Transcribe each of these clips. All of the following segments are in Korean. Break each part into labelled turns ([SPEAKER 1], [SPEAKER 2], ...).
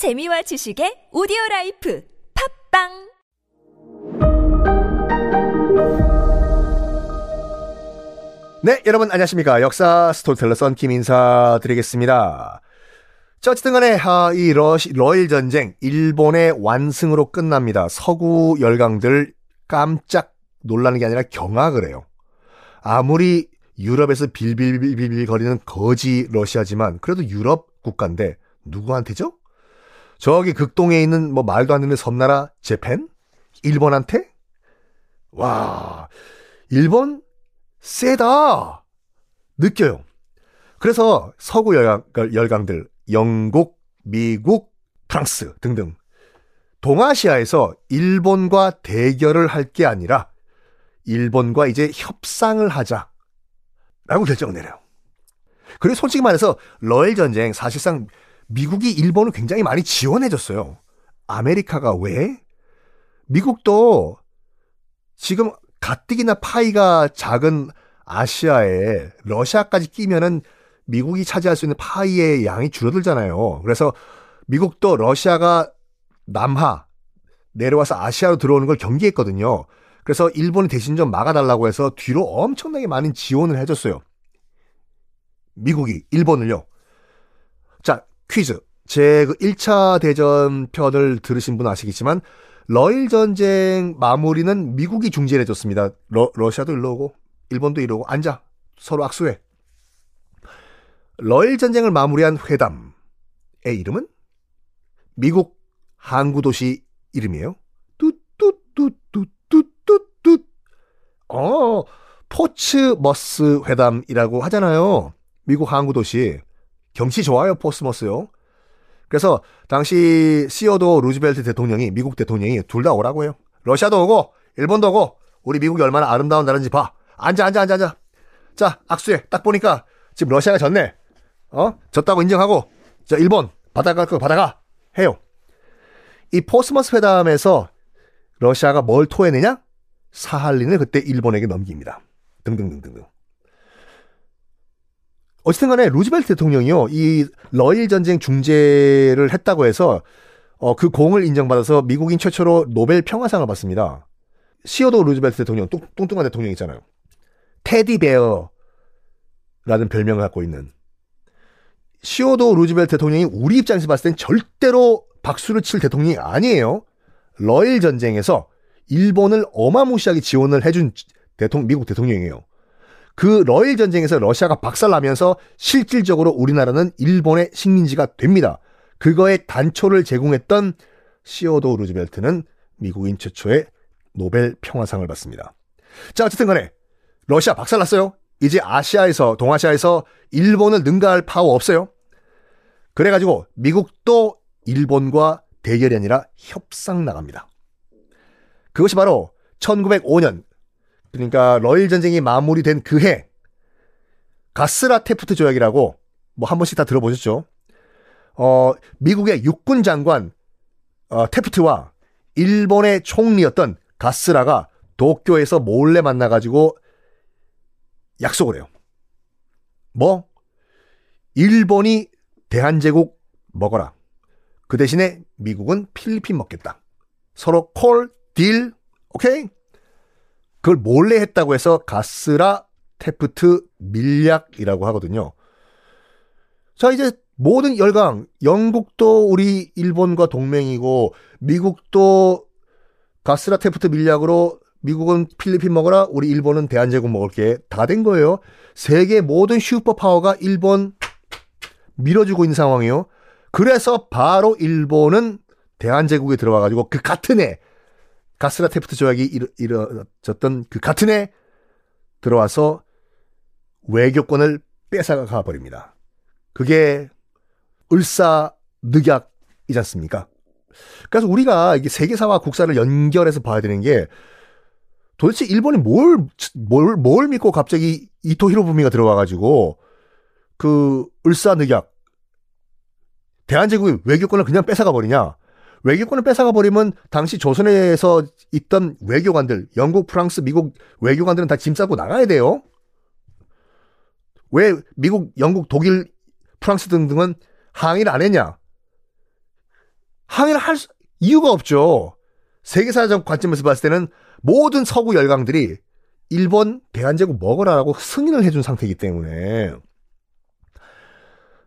[SPEAKER 1] 재미와 지식의 오디오 라이프 팟빵
[SPEAKER 2] 네, 여러분 안녕하십니까. 역사 스토리텔러 썬킴 인사드리겠습니다. 자, 어쨌든 간에, 아, 이 러시, 러일 전쟁, 일본의 완승으로 끝납니다. 서구 열강들 깜짝 놀라는 게 아니라 경악을 해요. 아무리 유럽에서 빌빌빌빌 거리는 거지 러시아지만, 그래도 유럽 국가인데, 누구한테죠? 저기 극동에 있는 뭐 말도 안 되는 섬나라 재팬? 일본한테? 와, 일본 세다! 느껴요. 그래서 서구 열강, 열강들, 영국, 미국, 프랑스 등등 동아시아에서 일본과 대결을 할 게 아니라 일본과 이제 협상을 하자. 라고 결정을 내려요. 그리고 솔직히 말해서 러일 전쟁 사실상 미국이 일본을 굉장히 많이 지원해줬어요. 아메리카가 왜? 미국도 지금 가뜩이나 파이가 작은 아시아에 러시아까지 끼면은 미국이 차지할 수 있는 파이의 양이 줄어들잖아요. 그래서 미국도 러시아가 남하 내려와서 아시아로 들어오는 걸 경계했거든요. 그래서 일본이 대신 좀 막아달라고 해서 뒤로 엄청나게 많은 지원을 해줬어요. 미국이 일본을요. 자, 퀴즈. 제 그 1차 대전 편을 들으신 분 아시겠지만 러일 전쟁 마무리는 미국이 중재를 해줬습니다. 러, 러시아도 일로 오고 일본도 이러고 앉아 서로 악수해. 러일 전쟁을 마무리한 회담의 이름은 미국 항구 도시 이름이에요. 뚜뚜뚜뚜뚜뚜뚜. 어, 포츠머스 회담이라고 하잖아요. 미국 항구 도시. 경치 좋아요, 포츠머스요. 그래서 당시 시어도 루즈벨트 대통령이 미국 대통령이 둘 다 오라고 해요. 러시아도 오고 일본도 오고 우리 미국이 얼마나 아름다운 나라인지 봐. 앉아 앉아 앉아 앉아. 자 악수해. 딱 보니까 지금 러시아가 졌네. 어? 졌다고 인정하고 자 일본 받아가 그 받아가 해요. 이 포츠머스 회담에서 러시아가 뭘 토해내냐? 사할린을 그때 일본에게 넘깁니다. 등등등등등. 어쨌든 간에 루즈벨트 대통령이요, 이 러일 전쟁 중재를 했다고 해서, 어, 그 공을 인정받아서 미국인 최초로 노벨 평화상을 받습니다. 시어도 루즈벨트 대통령, 뚱, 뚱뚱한 대통령 있잖아요. 테디베어라는 별명을 갖고 있는. 시어도 루즈벨트 대통령이 우리 입장에서 봤을 땐 절대로 박수를 칠 대통령이 아니에요. 러일 전쟁에서 일본을 어마무시하게 지원을 해준 대통령, 미국 대통령이에요. 그 러일 전쟁에서 러시아가 박살나면서 실질적으로 우리나라는 일본의 식민지가 됩니다. 그거에 단초를 제공했던 시어도 루즈벨트는 미국인 최초의 노벨 평화상을 받습니다. 자, 어쨌든 간에 러시아 박살났어요. 이제 아시아에서 동아시아에서 일본을 능가할 파워 없어요. 그래가지고 미국도 일본과 대결이 아니라 협상 나갑니다. 그것이 바로 1905년 그러니까 러일 전쟁이 마무리된 그 해 가쓰라 태프트 조약이라고 뭐 한 번씩 다 들어보셨죠? 어, 미국의 육군 장관 어, 테프트와 일본의 총리였던 가스라가 도쿄에서 몰래 만나가지고 약속을 해요. 뭐? 일본이 대한제국 먹어라. 그 대신에 미국은 필리핀 먹겠다. 서로 콜, 딜, 오케이? 그걸 몰래 했다고 해서 가스라 테프트 밀약이라고 하거든요. 자, 이제 모든 열강, 영국도 우리 일본과 동맹이고, 미국도 가스라 테프트 밀약으로 미국은 필리핀 먹어라, 우리 일본은 대한제국 먹을게. 다 된 거예요. 세계 모든 슈퍼파워가 일본 밀어주고 있는 상황이에요. 그래서 바로 일본은 대한제국에 들어가가지고 그 같은 해, 가스라 테프트 조약이 이루, 이루어졌던 그 같은 해 들어와서 외교권을 뺏어가 버립니다. 그게 을사 늑약이지 않습니까? 그래서 우리가 이게 세계사와 국사를 연결해서 봐야 되는 게 도대체 일본이 뭘, 뭘, 뭘 믿고 갑자기 이토 히로부미가 들어와가지고 그 을사늑약 대한제국의 외교권을 그냥 뺏어가 버리냐? 외교권을 뺏어가 버리면 당시 조선에서 있던 외교관들, 영국, 프랑스, 미국 외교관들은 다 짐 싸고 나가야 돼요. 왜 미국, 영국, 독일, 프랑스 등등은 항의를 안 했냐? 항해를 할 수- 이유가 없죠. 세계사적 관점에서 봤을 때는 모든 서구 열강들이 일본 대한제국 먹으라라고 승인을 해준 상태이기 때문에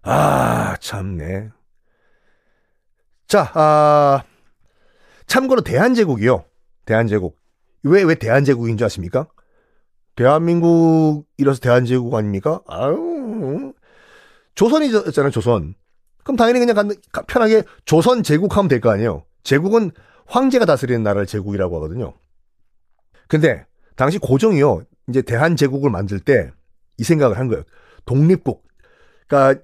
[SPEAKER 2] 아 참네. 자, 아 참고로 대한제국이요. 대한제국 왜 왜 대한제국인 줄 아십니까? 대한민국이라서 대한제국 아닙니까? 아유 조선이잖아요, 조선. 그럼 당연히 그냥 편하게 조선 제국 하면 될 거 아니에요. 제국은 황제가 다스리는 나라를 제국이라고 하거든요. 근데 당시 고종이요, 이제 대한제국을 만들 때 이 생각을 한 거예요. 독립국. 그러니까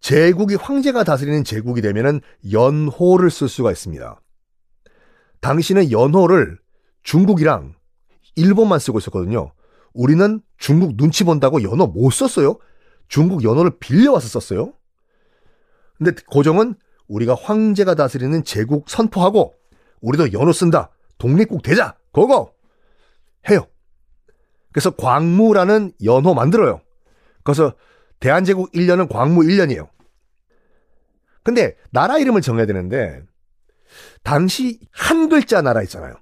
[SPEAKER 2] 제국이 황제가 다스리는 제국이 되면은 연호를 쓸 수가 있습니다. 당시는 연호를 중국이랑 일본만 쓰고 있었거든요. 우리는 중국 눈치 본다고 연호 못 썼어요. 중국 연호를 빌려와서 썼어요. 근데 고종은 우리가 황제가 다스리는 제국 선포하고 우리도 연호 쓴다. 독립국 되자. 고고. 해요. 그래서 광무라는 연호 만들어요. 그래서 대한제국 1년은 광무 1년이에요. 근데 나라 이름을 정해야 되는데 당시 한 글자 나라 있잖아요.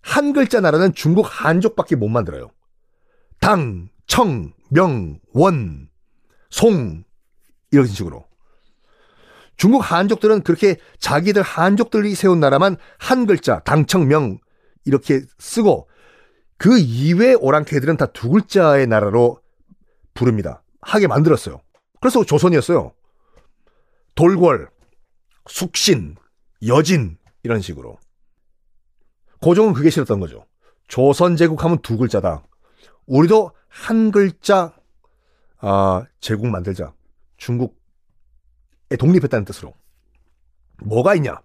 [SPEAKER 2] 한 글자 나라는 중국 한족밖에 못 만들어요. 당, 청, 명, 원, 송 이런 식으로. 중국 한족들은 그렇게 자기들 한족들이 세운 나라만 한 글자, 당청명 이렇게 쓰고 그 이외 오랑캐들은 다 두 글자의 나라로 부릅니다. 하게 만들었어요. 그래서 조선이었어요. 돌궐, 숙신, 여진 이런 식으로. 고종은 그게 싫었던 거죠. 조선 제국 하면 두 글자다. 우리도 한 글자 아, 제국 만들자. 중국에 독립했다는 뜻으로. 뭐가 있냐?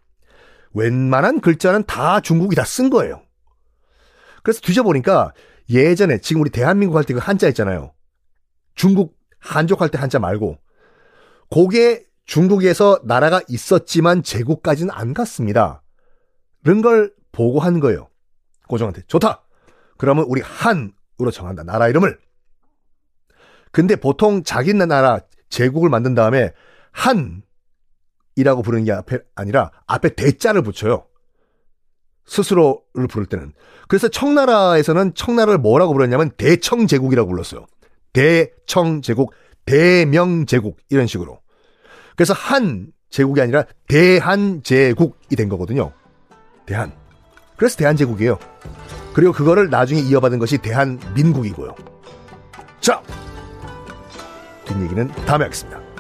[SPEAKER 2] 웬만한 글자는 다 중국이 다 쓴 거예요. 그래서 뒤져보니까 예전에 지금 우리 대한민국 할 때 그 한자 있잖아요. 중국 한족 할 때 한자 말고 그게 중국에서 나라가 있었지만 제국까지는 안 갔습니다. 이런 걸 보고 한 거예요. 고종한테 좋다. 그러면 우리 한으로 정한다. 나라 이름을. 근데 보통 자기 나라 제국을 만든 다음에 한이라고 부르는 게 앞에 아니라 앞에 대자를 붙여요. 스스로를 부를 때는. 그래서 청나라에서는 청나라를 뭐라고 불렀냐면 대청제국이라고 불렀어요. 대청제국, 대명제국 이런 식으로. 그래서 한 제국이 아니라 대한제국이 된 거거든요. 대한. 그래서 대한제국이에요. 그리고 그거를 나중에 이어받은 것이 대한민국이고요. 자, 뒷얘기는 다음에 하겠습니다.